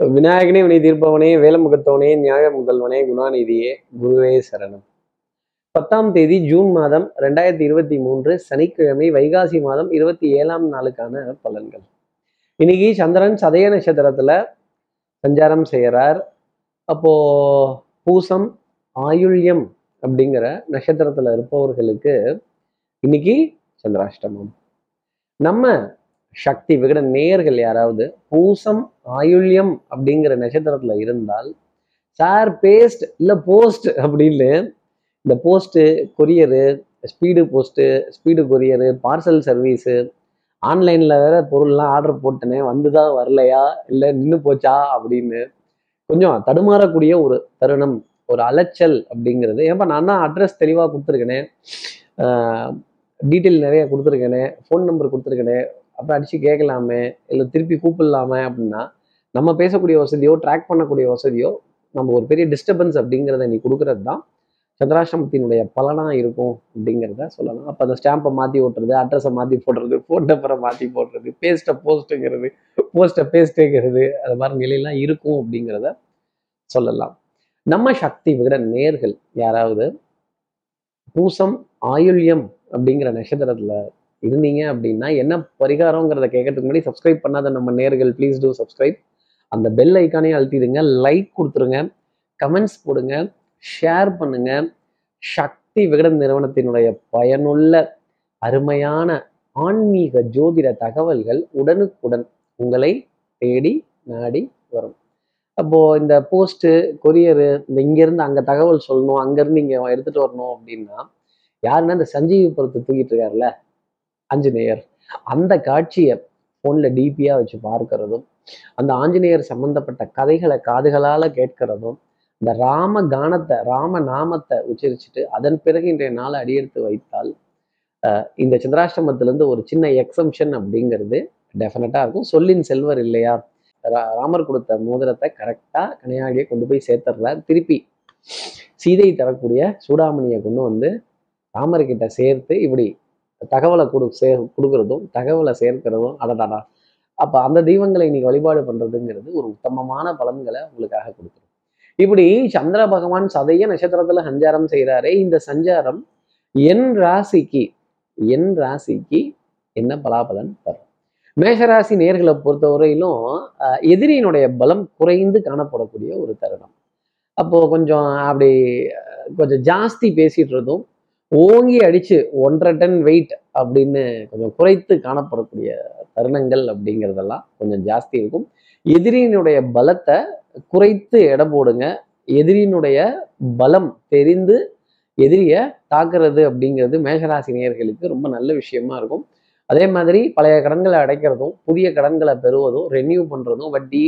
விநாயகனே வினை தீர்ப்பவனே வேலமுகத்தவனே நியாய முதல்வனே குணாநிதியே குருவே சரணம். பத்தாம் தேதி ஜூன் மாதம் ரெண்டாயிரத்தி இருபத்தி மூன்று சனிக்கிழமை வைகாசி மாதம் இருபத்தி ஏழாம் நாளுக்கான பலன்கள். இன்னைக்கு சந்திரன் சதய நட்சத்திரத்துல சஞ்சாரம் செய்கிறார் அப்போ பூசம் ஆயுள்யம் அப்படிங்கிற நட்சத்திரத்துல இருப்பவர்களுக்கு இன்னைக்கு சந்திராஷ்டமம். நம்ம சக்தி விகட நேர்கள் யாராவது பூசம் ஆயுள்யம் அப்படிங்கிற நட்சத்திரத்துல இருந்தால் சார் பேஸ்ட் இல்லை போஸ்ட் அப்படின்னு இந்த post courier speed post speed courier parcel service ஆன்லைனில் வேற பொருள்லாம் ஆர்டர் போட்டனே வந்துதா வரலையா? இல்லை நின்று போச்சா? அப்படின்னு கொஞ்சம் தடுமாறக்கூடிய ஒரு தருணம் ஒரு அலைச்சல் அப்படிங்கிறது. ஏன்பா நான் தான் அட்ரஸ் தெளிவாக கொடுத்துருக்கேனே டீட்டெயில் நிறைய கொடுத்துருக்கேனே ஃபோன் நம்பர் கொடுத்துருக்கேனே அப்புறம் அடித்து கேட்கலாமே இல்லை திருப்பி கூப்பிடலாமே அப்படின்னா நம்ம பேசக்கூடிய வசதியோ ட்ராக் பண்ணக்கூடிய வசதியோ நம்ம ஒரு பெரிய டிஸ்டர்பன்ஸ் அப்படிங்கிறத நீ கொடுக்கறது தான் சந்திராஷ்டமத்தினுடைய பலனாக இருக்கும் அப்படிங்கிறத சொல்லலாம். அப்போ அந்த ஸ்டாம்பை மாற்றி ஓட்டுறது அட்ரஸை மாற்றி போடுறது ஃபோன் நம்பரை மாற்றி போடுறது பேஸ்ட்டை போஸ்ட்டுங்கிறது போஸ்ட்டை பேஸ்ட்டுங்கிறது அது மாதிரி நிலையெல்லாம் இருக்கும் அப்படிங்கிறத சொல்லலாம். நம்ம சக்தி விட நேர்கள் யாராவது பூசம் ஆயுள்யம் அப்படிங்கிற நட்சத்திரத்தில் இருந்தீங்க அப்படின்னா என்ன பரிகாரங்கிறத கேட்கறதுக்கு முன்னாடி சப்ஸ்கிரைப் பண்ணாத நம்ம நேர்கள் ப்ளீஸ் டூ சப்ஸ்கிரைப் அந்த பெல் ஐக்கானே அழுத்திடுங்க லைக் கொடுத்துருங்க கமெண்ட்ஸ் போடுங்க ஷேர் பண்ணுங்க. சக்தி விகடன் நிறுவனத்தினுடைய பயனுள்ள அருமையான ஆன்மீக ஜோதிட தகவல்கள் உடனுக்குடன் உங்களை தேடி நாடி வரும். அப்போது இந்த போஸ்ட்டு கொரியரு இந்த இங்கேருந்து அங்கே தகவல் சொல்லணும் அங்கேருந்து இங்கே எடுத்துகிட்டு வரணும் அப்படின்னா யாருன்னா இந்த சஞ்சீவிபுரத்தை தூக்கிட்டு இருக்காருல்ல ஆஞ்சநேயர். அந்த காட்சியை ஃபோனில் டிபியாக வச்சு பார்க்கறதும் அந்த ஆஞ்சநேயர் சம்பந்தப்பட்ட கதைகளை காதுகளால் கேட்கிறதும் இந்த ராம கானத்தை ராம நாமத்தை உச்சரிச்சுட்டு அதன் பிறகு இன்றைய நாளை அடியெடுத்து வைத்தால் இந்த சந்திராஷ்டமத்திலேருந்து ஒரு சின்ன எக்ஸம்ஷன் அப்படிங்கிறது டெஃபினட்டாக இருக்கும். சொல்லின் செல்வர் இல்லையா? ராமர் கொடுத்த மோதிரத்தை கரெக்டாக கனையாடியை கொண்டு போய் சேர்த்துடுறார். திருப்பி சீதை தரக்கூடிய சூடாமணியை கொண்டு வந்து ராமர்கிட்ட சேர்த்து இப்படி தகவலை கொடு சே கொடுக்குறதும் தகவலை சேர்க்கிறதும் அடடாடா அப்போ அந்த தெய்வங்களை இன்னைக்கு வழிபாடு பண்ணுறதுங்கிறது ஒரு உத்தமமான பலன்களை உங்களுக்காக கொடுக்குறோம் இப்படி சந்திர பகவான் சதைய நட்சத்திரத்துல சஞ்சாரம் செய்கிறாரே இந்த சஞ்சாரம் என் ராசிக்கு என் ராசிக்கு என்ன பலாபலன் தரும்? மேஷராசி நேர்களை பொறுத்தவரையிலும் எதிரியினுடைய பலம் குறைந்து காணப்படக்கூடிய ஒரு தருணம். அப்போ கொஞ்சம் அப்படி கொஞ்சம் ஜாஸ்தி பேசிடுறதும் ஓங்கி அடித்து ஒன்றரை டன் வெயிட் அப்படின்னு கொஞ்சம் குறைத்து காணப்படக்கூடிய தருணங்கள் அப்படிங்கிறதெல்லாம் கொஞ்சம் ஜாஸ்தி இருக்கும். எதிரியினுடைய பலத்தை குறைத்து எடை போடுங்க. எதிரியினுடைய பலம் தெரிந்து எதிரியை தாக்குறது அப்படிங்கிறது மேகராசி நேயர்களுக்கு ரொம்ப நல்ல விஷயமா இருக்கும். அதே மாதிரி பழைய கடன்களை அடைக்கிறதும் புதிய கடன்களை பெறுவதும் ரெனியூ பண்ணுறதும் வட்டி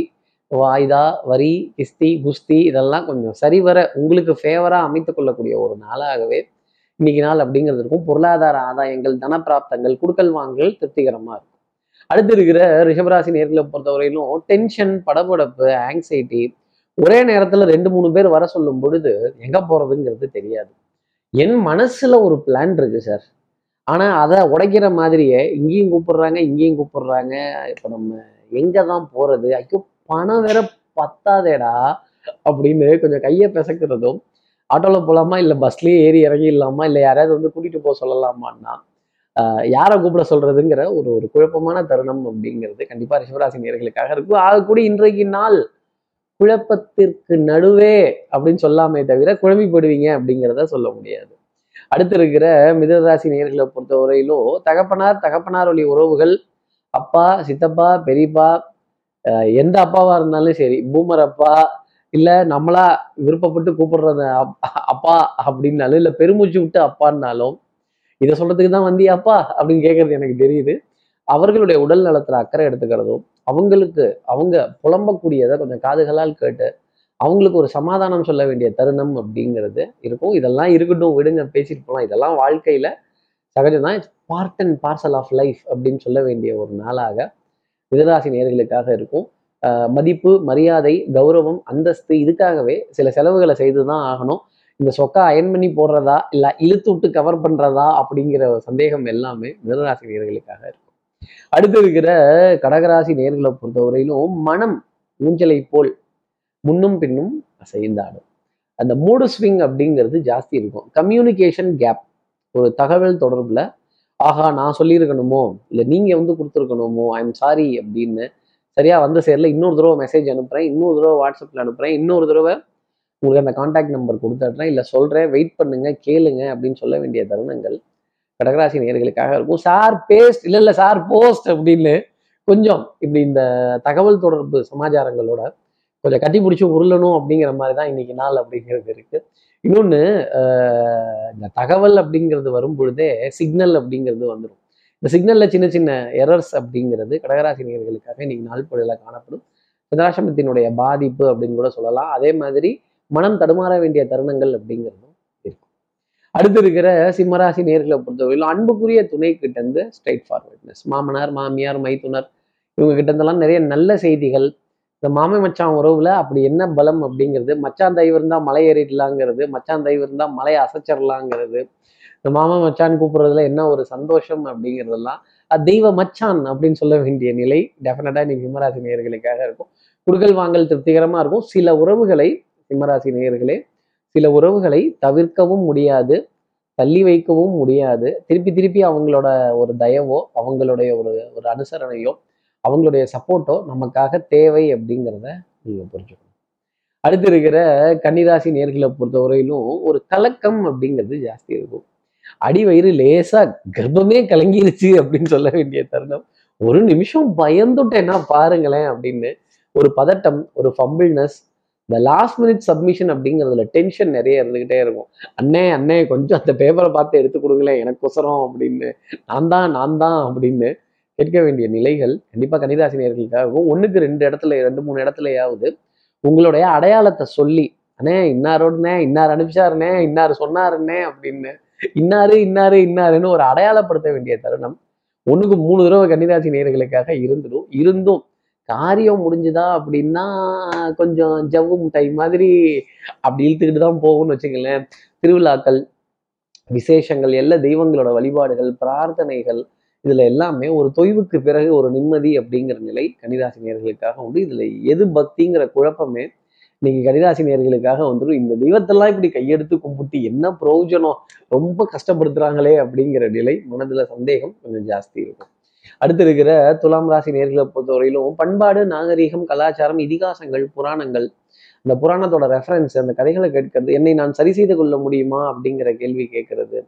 வாய்தா வரி கிஸ்தி குஸ்தி இதெல்லாம் கொஞ்சம் சரிவர உங்களுக்கு ஃபேவராக அமைத்து கொள்ளக்கூடிய ஒரு நாளாகவே இன்னைக்கு நாள் அப்படிங்கிறது இருக்கும். பொருளாதார ஆதாயங்கள் தனப்பிராப்தங்கள் குடுக்கல் வாங்கல் திருப்திகரமாக இருக்கும். அடுத்து இருக்கிற ரிஷபராசி நேர்களை பொறுத்தவரையிலும் டென்ஷன் படபடப்பு ஆங்ஸைட்டி ஒரே நேரத்தில் ரெண்டு மூணு பேர் வர சொல்லும் பொழுது எங்கே போகிறதுங்கிறது தெரியாது. என் மனசில் ஒரு பிளான் இருக்கு சார் ஆனால் அதை உடைக்கிற மாதிரியே இங்கேயும் கூப்பிடுறாங்க இங்கேயும் கூப்பிடுறாங்க. இப்போ நம்ம எங்கே தான் போகிறது ஐயோ பணம் வேற பத்தாதேடா அப்படின்னு கொஞ்சம் கையை பிசக்கிறதும் ஆட்டோவில் போகலாமா இல்லை பஸ்லேயே ஏறி இறங்கிடலாமா இல்லை யாராவது வந்து கூட்டிகிட்டு போக சொல்லலாமான்னா யாரை கூப்பிட சொல்றதுங்கிற ஒரு ஒரு குழப்பமான தருணம் அப்படிங்கிறது கண்டிப்பாக ரிஷபராசி நேர்களுக்காக இருக்கும். ஆகக்கூடிய இன்றைக்கு நாள் குழப்பத்திற்கு நடுவே அப்படின்னு சொல்லாமே தவிர குழம்பி போடுவீங்க அப்படிங்கிறத சொல்ல முடியாது. அடுத்து இருக்கிற மிதராசி நேர்களை பொறுத்தவரையிலும் தகப்பனார் தகப்பனார் வழி உறவுகள் அப்பா சித்தப்பா பெரியப்பா எந்த அப்பாவாக இருந்தாலும் சரி பூமர் அப்பா இல்லை நம்மளா விருப்பப்பட்டு கூப்பிடுறது அப்பா அப்படின்னாலும் இல்லை பெருமூச்சு விட்டு அப்பான்னாலும் இதை சொல்றதுக்கு தான் வந்தியா அப்பா அப்படின்னு கேட்கறது எனக்கு தெரியுது. அவர்களுடைய உடல் நலத்துல அக்கறை எடுத்துக்கிறதும் அவங்களுக்கு அவங்க புலம்பக்கூடியதை கொஞ்சம் காதுகளால் கேட்டு அவங்களுக்கு ஒரு சமாதானம் சொல்ல வேண்டிய தருணம் அப்படிங்கிறது இருக்கும். இதெல்லாம் இருக்கட்டும் விடுங்க பேசிட்டு போகலாம் இதெல்லாம் வாழ்க்கையில சகஜம்தான் part and parcel of life அப்படின்னு சொல்ல வேண்டிய ஒரு நாளாக மிதராசி நேர்களுக்காக இருக்கும். மதிப்பு மரியாதை கௌரவம் அந்தஸ்து இதுக்காகவே சில செலவுகளை செய்து தான் ஆகணும். இந்த சொக்கா அயன் பண்ணி போடுறதா இல்லை இழுத்து விட்டு கவர் பண்றதா அப்படிங்கிற சந்தேகம் எல்லாமே மிதராசி நேர்களுக்காக இருக்கும். அடுத்து இருக்கிற கடகராசி நேர்களை பொறுத்தவரையிலும் மனம் ஊஞ்சலை போல் முன்னும் பின்னும் அசைந்தாடும். அந்த மூடு ஸ்விங் அப்படிங்கிறது ஜாஸ்தி இருக்கும். கம்யூனிகேஷன் கேப் ஒரு தகவல் தொடர்புல ஆஹா நான் சொல்லியிருக்கணுமோ? இல்லை நீங்கள் வந்து கொடுத்துருக்கணுமோ? ஐ எம் சாரி அப்படின்னு சரியா வந்து சேரல இன்னொரு தடவை மெசேஜ் அனுப்புகிறேன் இன்னொரு தடவை வாட்ஸ்அப்ல அனுப்புகிறேன் இன்னொரு தடவை உங்களுக்கு அந்த காண்டாக்ட் நம்பர் கொடுத்துட்றேன் இல்லை சொல்றேன் வெயிட் பண்ணுங்க கேளுங்க அப்படின்னு சொல்ல வேண்டிய தருணங்கள் கடகராசி நேர்களுக்காக இருக்கும். சார் பேஸ்ட் இல்லை இல்லை சார் போஸ்ட் அப்படின்னு கொஞ்சம் இப்படி இந்த தகவல் தொடர்பு சமாச்சாரங்களோட கொஞ்சம் கட்டி பிடிச்சி உருளணும் அப்படிங்கிற மாதிரி தான் இன்னைக்கு நாள் அப்படிங்கிறது இருக்கு. இன்னொன்று இந்த தகவல் அப்படிங்கிறது வரும் பொழுதே சிக்னல் அப்படிங்கிறது வந்துடும் இந்த சிக்னல்ல சின்ன சின்ன எரர்ஸ் அப்படிங்கிறது கடகராசி நேர்களுக்காக இன்னைக்கு நாள் பொழுதில் காணப்படும். சந்திராசிரமத்தினுடைய பாதிப்பு அப்படின்னு கூட சொல்லலாம். அதே மாதிரி மனம் தடுமாற வேண்டிய தருணங்கள் அப்படிங்கிறதும் இருக்கும். அடுத்து இருக்கிற சிம்மராசி நேர்களை பொறுத்தவரையிலும் அன்புக்குரிய துணை கிட்ட இருந்து ஸ்ட்ரைட் ஃபார்வர்ட்னஸ் மாமனார் மாமியார் மைத்துனர் இவங்க கிட்டேருந்தெல்லாம் நிறைய நல்ல செய்திகள். இந்த மாமை மச்சான் உறவுல அப்படி என்ன பலம் அப்படிங்கிறது மச்சான் தயவு இருந்தால் மலை ஏறிடலாங்கிறது மச்சான் தயவு இருந்தா மலையை அசைச்சிடலாங்கிறது இந்த மாமா மச்சான் கூப்பிடுறதுல என்ன ஒரு சந்தோஷம் அப்படிங்கிறதெல்லாம் தெய்வ மச்சான் அப்படின்னு சொல்ல வேண்டிய நிலை டெஃபினட்டா இன்னைக்கு சிம்மராசி நேயர்களுக்காக இருக்கும். குடுக்கல் வாங்கல் திருப்திகரமா இருக்கும். சில உறவுகளை சிம்மராசி நேயர்களே சில உறவுகளை தவிர்க்கவும் முடியாது தள்ளி வைக்கவும் முடியாது. திருப்பி திருப்பி அவங்களோட ஒரு தயவோ அவங்களுடைய ஒரு ஒரு அனுசரணையோ அவங்களுடைய சப்போர்ட்டோ நமக்காக தேவை அப்படிங்கிறத நீங்க புரிஞ்சுக்கணும். அடுத்து இருக்கிற கன்னிராசி நேர்களை பொறுத்தவரையிலும் ஒரு கலக்கம் அப்படிங்கிறது ஜாஸ்தி இருக்கும். அடி வயிறு லேசா கர்ப்பமே கலங்கிருச்சு அப்படின்னு சொல்ல வேண்டிய தருணம். ஒரு நிமிஷம் பயந்துட்டேன்னா பாருங்களேன் அப்படின்னு ஒரு பதட்டம் ஒரு ஃபம்பிள்னஸ் இந்த லாஸ்ட் மினிட் சப்மிஷன் அப்படிங்கிறதுல டென்ஷன் நிறைய இருந்துகிட்டே இருக்கும். அண்ணே அண்ணே கொஞ்சம் அந்த பேப்பரை பார்த்து எடுத்து கொடுங்களேன் எனக்கு ஒசரம் அப்படின்னு. நான் தான் நான் தான் அப்படின்னு கேட்க வேண்டிய நிலைகள் கண்டிப்பா கன்னிராசி நேர்களுக்காக ஒண்ணுக்கு ரெண்டு இடத்துல ரெண்டு மூணு இடத்துலயாவது உங்களுடைய அடையாளத்தை சொல்லி அண்ணே இன்னாரோடனே இன்னார் அனுப்பிச்சாருனே இன்னார் சொன்னாருன்னே அப்படின்னு இன்னாரு இன்னாரு இன்னாருன்னு ஒரு அடையாளப்படுத்த வேண்டிய தருணம். ஒண்ணுக்கு மூணு தடவை கன்னிராசி நேர்களுக்காக இருந்துடும். இருந்தும் காரியம் முடிஞ்சுதா அப்படின்னா கொஞ்சம் ஜவ்வு முட்டை மாதிரி அப்படி இழுத்துக்கிட்டு தான் போகும்னு வச்சுங்களேன் திருவிழாக்கள் விசேஷங்கள் எல்லா தெய்வங்களோட வழிபாடுகள் பிரார்த்தனைகள் இதுல எல்லாமே ஒரு தொய்வுக்கு பிறகு ஒரு நிம்மதி அப்படிங்கிற நிலை கன்னிராசி நேர்களுக்காக உண்டு. இதுல எது பக்திங்கிற குழப்பமே இன்னைக்கு கன்னிராசி நேர்களுக்காக வந்துடும் இந்த தெய்வத்தெல்லாம் இப்படி கையெடுத்து கும்பிட்டு என்ன பிரயோஜனம்? ரொம்ப கஷ்டப்படுத்துறாங்களே அப்படிங்கிற நிலை மனதுல சந்தேகம் கொஞ்சம் ஜாஸ்தி இருக்கும். அடுத்து இருக்கிற துலாம் ராசி நேர்களை பொறுத்தவரையிலும் பண்பாடு நாகரீகம் கலாச்சாரம் இதிகாசங்கள் புராணங்கள். அந்த புராணத்தோட ரெஃபரன்ஸ் அந்த கதைகளை கேட்கறது என்னை நான் சரி செய்து கொள்ள முடியுமா அப்படிங்கிற கேள்வி கேட்கறது.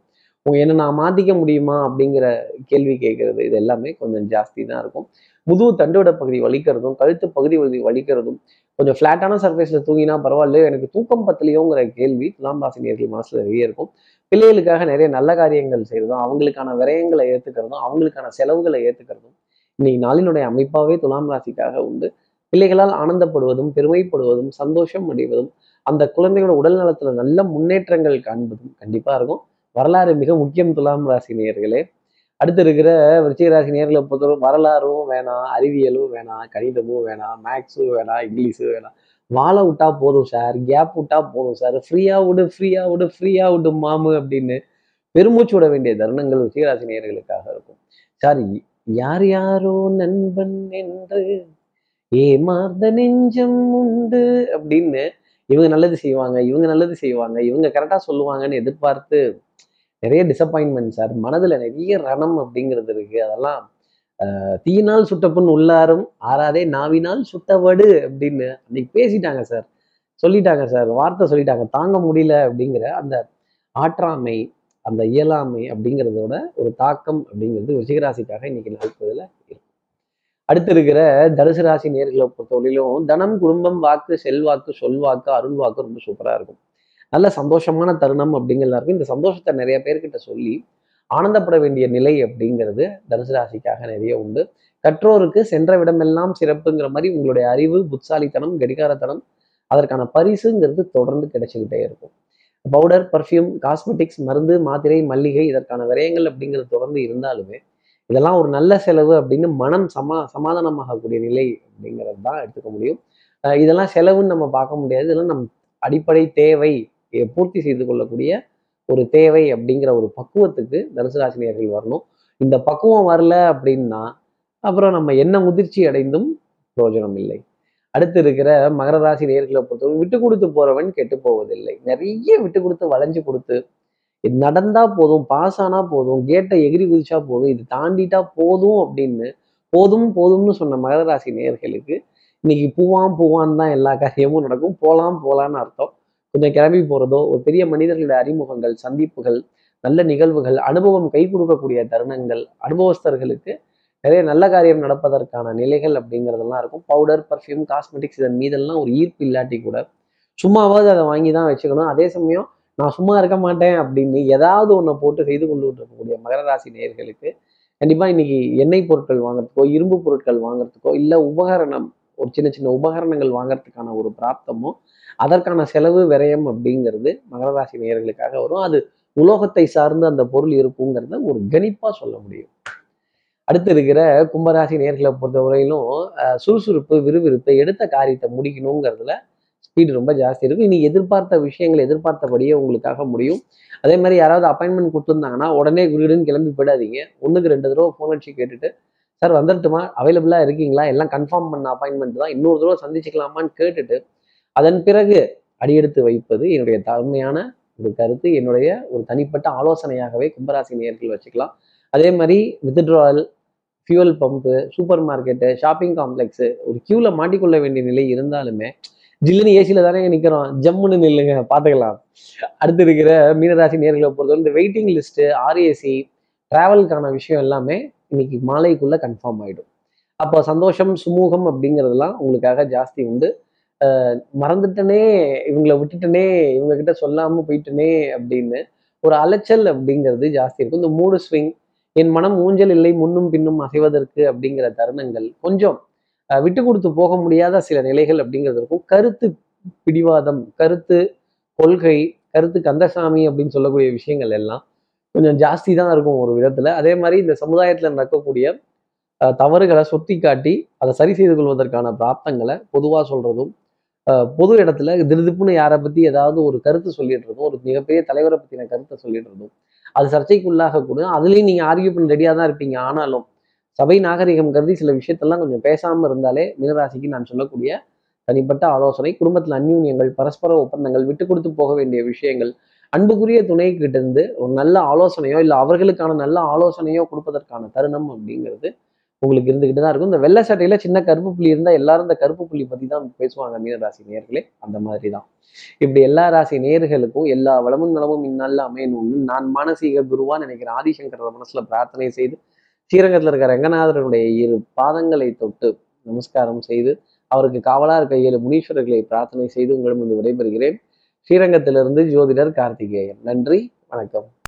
உங்க என்ன நான் மாத்திக்க முடியுமா அப்படிங்கிற கேள்வி கேட்கறது இது எல்லாமே கொஞ்சம் ஜாஸ்தி தான் இருக்கும். முதுகு தண்டோட பகுதி வலிக்கிறதும் கழுத்து பகுதி வலி வலிக்கிறதும் கொஞ்சம் ஃப்ளாட்டான சர்ஃபேஸ்ல தூங்கினா பரவாயில்ல எனக்கு தூக்கம் பத்தலையோங்கிற கேள்வி துலாம் ராசி நேர்கள் மனசுல நிறைய இருக்கும். பிள்ளைகளுக்காக நிறைய நல்ல காரியங்கள் செய்யறதும் அவங்களுக்கான விரயங்களை ஏத்துக்கிறதும் அவங்களுக்கான செலவுகளை ஏத்துக்கிறதும் இன்னைக்கு நாளினுடைய அமைப்பாவே துலாம் ராசிக்காக உண்டு. பிள்ளைகளால் ஆனந்தப்படுவதும் பெருமைப்படுவதும் சந்தோஷம் அடைவதும் அந்த குழந்தைகளோட உடல் நலத்துல நல்ல முன்னேற்றங்கள் காண்பதும் கண்டிப்பா இருக்கும். வரலாறு மிக முக்கியம் துலாம் ராசி நேர்களே அடுத்து இருக்கிற விருச்சிக ராசி நேர்களை பொறுத்தவரை வரலாறும் வேணாம் அறிவியலும் வேணாம் கணிதமும் வேணாம் மேக்ஸும் வேணாம் இங்கிலீஷும் வேணாம். வாழை விட்டா போதும் சார் கேப் விட்டா போதும் சார் ஃப்ரீயா விடு ஃப்ரீயா விடு ஃப்ரீயா விடு மாமு அப்படின்னு பெருமூச்சு விட வேண்டிய தருணங்கள் விருச்சிகராசி நேர்களுக்காக இருக்கும். சார் யார் யாரோ நண்பன் என்று ஏமாந்த நெஞ்சம் உண்டு அப்படின்னு இவங்க நல்லது செய்வாங்க இவங்க நல்லது செய்வாங்க இவங்க கரெக்டாக சொல்லுவாங்கன்னு எதிர்பார்த்து நிறைய டிசப்பாயின்மெண்ட் சார். மனதில் நிறைய ரணம் அப்படிங்கிறது இருக்கு. அதெல்லாம் தீயினால் சுட்டப்புண் உள்ளாரும் ஆறாதே நாவினால் சுட்டவடு அப்படின்னு அன்னைக்கு பேசிட்டாங்க சார். சொல்லிட்டாங்க சார். வார்த்தை சொல்லிட்டாங்க. தாங்க முடியல அப்படிங்கிற அந்த ஆற்றாமை அந்த இயலாமை அப்படிங்கிறதோட ஒரு தாக்கம் அப்படிங்கிறது ரிஷிகராசிக்காக இன்னைக்கு நாட்பதில் இருக்கும் அடுத்து இருக்கிற தனுசு ராசி நேர்களை பொறுத்தவரையிலும் தனம் குடும்பம் வாக்கு செல்வாக்கு சொல்வாக்கு அருள் வாக்கு ரொம்ப சூப்பராக இருக்கும். நல்ல சந்தோஷமான தருணம் அப்படிங்கிறதா இருக்கும் இந்த சந்தோஷத்தை நிறைய பேர்கிட்ட சொல்லி ஆனந்தப்பட வேண்டிய நிலை அப்படிங்கிறது தனுசு ராசிக்காக நிறைய உண்டு. கற்றோருக்கு சென்ற விடமெல்லாம் சிறப்புங்கிற மாதிரி உங்களுடைய அறிவு புத்தாலித்தனம் கடிகாரத்தனம் அதற்கான பரிசுங்கிறது தொடர்ந்து கிடைச்சிக்கிட்டே இருக்கும். பவுடர் பர்ஃப்யூம் காஸ்மெட்டிக்ஸ் மருந்து மாத்திரை மல்லிகை இதற்கான விரயங்கள் அப்படிங்கிறது தொடர்ந்து இருந்தாலுமே இதெல்லாம் ஒரு நல்ல செலவு அப்படின்னு மனம் சமா சமாதானமாகக்கூடிய நிலை அப்படிங்கிறது தான் எடுத்துக்க முடியும். இதெல்லாம் செலவுன்னு நம்ம பார்க்க முடியாது. இதெல்லாம் நம் அடிப்படை தேவை பூர்த்தி செய்து கொள்ளக்கூடிய ஒரு தேவை அப்படிங்கிற ஒரு பக்குவத்துக்கு தனுசு ராசினியர்கள் வரணும். இந்த பக்குவம் வரல அப்படின்னா அப்புறம் நம்ம என்ன முதிர்ச்சி அடைந்தும் பிரயோஜனம் இல்லை. அடுத்து இருக்கிற மகர ராசி நேர்களை பொறுத்தவரை விட்டு கொடுத்து போறவன் கெட்டு போவதில்லை. நிறைய விட்டு கொடுத்து வளைஞ்சு கொடுத்து நடந்தா போதும் பாஸ் ஆனா போதும் கேட்டை எகிரி குதிச்சா போதும் இது தாண்டிட்டா போதும் அப்படின்னு போதும் போதும்னு சொன்ன மகர ராசி நேர்களுக்கு இன்னைக்கு பூவான் பூவான் தான் எல்லா காரியமும் நடக்கும். போலாம் போலான்னு அர்த்தம். கொஞ்சம் கிளம்பி போறதோ ஒரு பெரிய மனிதர்களுடைய அறிமுகங்கள் சந்திப்புகள் நல்ல நிகழ்வுகள் அனுபவம் கை கொடுக்கக்கூடிய தருணங்கள் அனுபவஸ்தர்களுக்கு நிறைய நல்ல காரியம் நடப்பதற்கான நிலைகள் அப்படிங்கிறதெல்லாம் இருக்கும். பவுடர் பர்ஃப்யூம் காஸ்மெட்டிக்ஸ் இதன் மீதெல்லாம் ஒரு ஈர்ப்பு இல்லாட்டி கூட சும்மாவாவது அதை வாங்கி தான் வச்சுக்கணும். அதே சமயம் நான் சும்மா இருக்க மாட்டேன் அப்படின்னு ஏதாவது ஒன்றை போட்டு செய்து கொண்டு இருக்கக்கூடிய மகர ராசி நேயர்களுக்கு கண்டிப்பாக இன்னைக்கு எண்ணெய் பொருட்கள் வாங்குறதுக்கோ இரும்பு பொருட்கள் வாங்குறதுக்கோ இல்லை உபகரணம் ஒரு சின்ன சின்ன உபகரணங்கள் வாங்குறதுக்கான ஒரு பிராப்தமோ அதற்கான செலவு விரயம் அப்படிங்கிறது மகர ராசி நேயர்களுக்காக வரும். அது உலோகத்தை சார்ந்து அந்த பொருள் இருக்குங்கிறத ஒரு கணிப்பாக சொல்ல முடியும். அடுத்து இருக்கிற கும்பராசி நேர்களை பொறுத்தவரையிலும் சுறுசுறுப்பு விறுவிறுப்பு எடுத்த காரியத்தை முடிக்கணுங்கிறதுல ஸ்பீடு ரொம்ப ஜாஸ்தி இருக்கும். இன்னைக்கு எதிர்பார்த்த விஷயங்கள் எதிர்பார்த்தபடியே உங்களுக்காக முடியும். அதே மாதிரி யாராவது அப்பாயின்மெண்ட் கொடுத்துருந்தாங்கன்னா உடனே வீடுன்னு கிளம்பி போயிடாதீங்க. ஒன்றுக்கு ரெண்டு தடவை ஃபோன் அடிச்சு கேட்டுட்டு சார் வந்துட்டுமா அவைலபிளாக இருக்கீங்களா? எல்லாம் கன்ஃபார்ம் பண்ண அப்பாயின்மெண்ட் தான். இன்னொரு தடவை சந்திச்சுக்கலாமான்னு கேட்டுட்டு அதன் பிறகு அடியெடுத்து வைப்பது என்னுடைய தன்மையான ஒரு கருத்து என்னுடைய ஒரு தனிப்பட்ட ஆலோசனையாகவே கும்பராசி நேர்கள் வச்சுக்கலாம். அதே மாதிரி withdrawal fuel pump super market shopping complex ஒரு க்யூவில் மாட்டிக்கொள்ள வேண்டிய நிலை இருந்தாலுமே ஜில்லுன்னு ஏசியில் தானே நிற்கிறோம் ஜம்முன்னு நில்லுங்க பார்த்துக்கலாம் அடுத்து இருக்கிற மீனராசி நேர்களை பொறுத்தவரை இந்த வெயிட்டிங் லிஸ்ட்டு ஆர்ஏசி டிராவலுக்கான விஷயம் எல்லாமே இன்னைக்கு மாலைக்குள்ளே கன்ஃபார்ம் ஆகிடும் அப்போ சந்தோஷம் சுமூகம் அப்படிங்கிறதுலாம் உங்களுக்காக ஜாஸ்தி உண்டு. மறந்துட்டனே இவங்களை விட்டுட்டனே இவங்க கிட்ட சொல்லாம போயிட்டனே அப்படின்னு ஒரு அலைச்சல் அப்படிங்கிறது ஜாஸ்தி இருக்கும். இந்த மூடு ஸ்விங் என் மனம் ஊஞ்சல் இல்லை முன்னும் பின்னும் அசைவதற்கு அப்படிங்கிற தருணங்கள் கொஞ்சம் அஹ் விட்டு கொடுத்து போக முடியாத சில நிலைகள் அப்படிங்கிறது இருக்கும். கருத்து பிடிவாதம் கருத்து கொள்கை கருத்து கந்தசாமி அப்படின்னு சொல்லக்கூடிய விஷயங்கள் எல்லாம் கொஞ்சம் ஜாஸ்தி தான் இருக்கும் ஒரு விதத்துல. அதே மாதிரி இந்த சமுதாயத்துல நடக்கக்கூடிய அஹ், தவறுகளை சுட்டி காட்டி அதை சரி செய்து கொள்வதற்கான பிராப்தங்களை பொதுவா சொல்றதும் பொது இடத்துல திருதிப்புன்னு யாரை பத்தி ஏதாவது ஒரு கருத்து சொல்லிடுறதும் ஒரு மிகப்பெரிய தலைவரை பத்தின கருத்தை சொல்லிடுறதும் அது சர்ச்சைக்குள்ளாக கூட அதுலேயும் நீங்கள் ஆர்கியூ பண்ண ரெடியாக தான் இருப்பீங்க. ஆனாலும் சபை நாகரிகம் கருதி சில விஷயத்தெல்லாம் கொஞ்சம் பேசாமல் இருந்தாலே மீனராசிக்கு நான் சொல்லக்கூடிய தனிப்பட்ட ஆலோசனை குடும்பத்தில் அந்யூன்யங்கள் பரஸ்பர ஒப்பந்தங்கள் விட்டு கொடுத்து போக வேண்டிய விஷயங்கள் அன்புக்குரிய துணை கிட்டேருந்து ஒரு நல்ல ஆலோசனையோ இல்லை அவர்களுக்கான நல்ல ஆலோசனையோ கொடுப்பதற்கான தருணம் அப்படிங்கிறது உங்களுக்கு இருந்துக்கிட்டு தான் இருக்கும். இந்த வெள்ளை சட்டையில சின்ன கருப்பு புள்ளி இருந்தால் எல்லாரும் இந்த கருப்பு புள்ளி பத்தி தான் பேசுவாங்க மீனராசி நேர்களே அந்த மாதிரி தான். இப்படி எல்லா ராசி நேர்களுக்கும் எல்லா வளமும் நலமும் இந்நாளில் அமையணும்னு நான் மானசீக குருவா நினைக்கிறேன். ஆதிசங்கர மனசுல பிரார்த்தனை செய்து ஸ்ரீரங்கத்தில் இருக்கிற ரங்கநாதருடைய இரு பாதங்களை தொட்டு நமஸ்காரம் செய்து அவருக்கு காவலா இருக்க ஏழு முனீஸ்வரர்களை பிரார்த்தனை செய்து உங்களிடம் விடைபெறுகிறேன். ஸ்ரீரங்கத்திலிருந்து ஜோதிடர் கார்த்திகேயன். நன்றி வணக்கம்.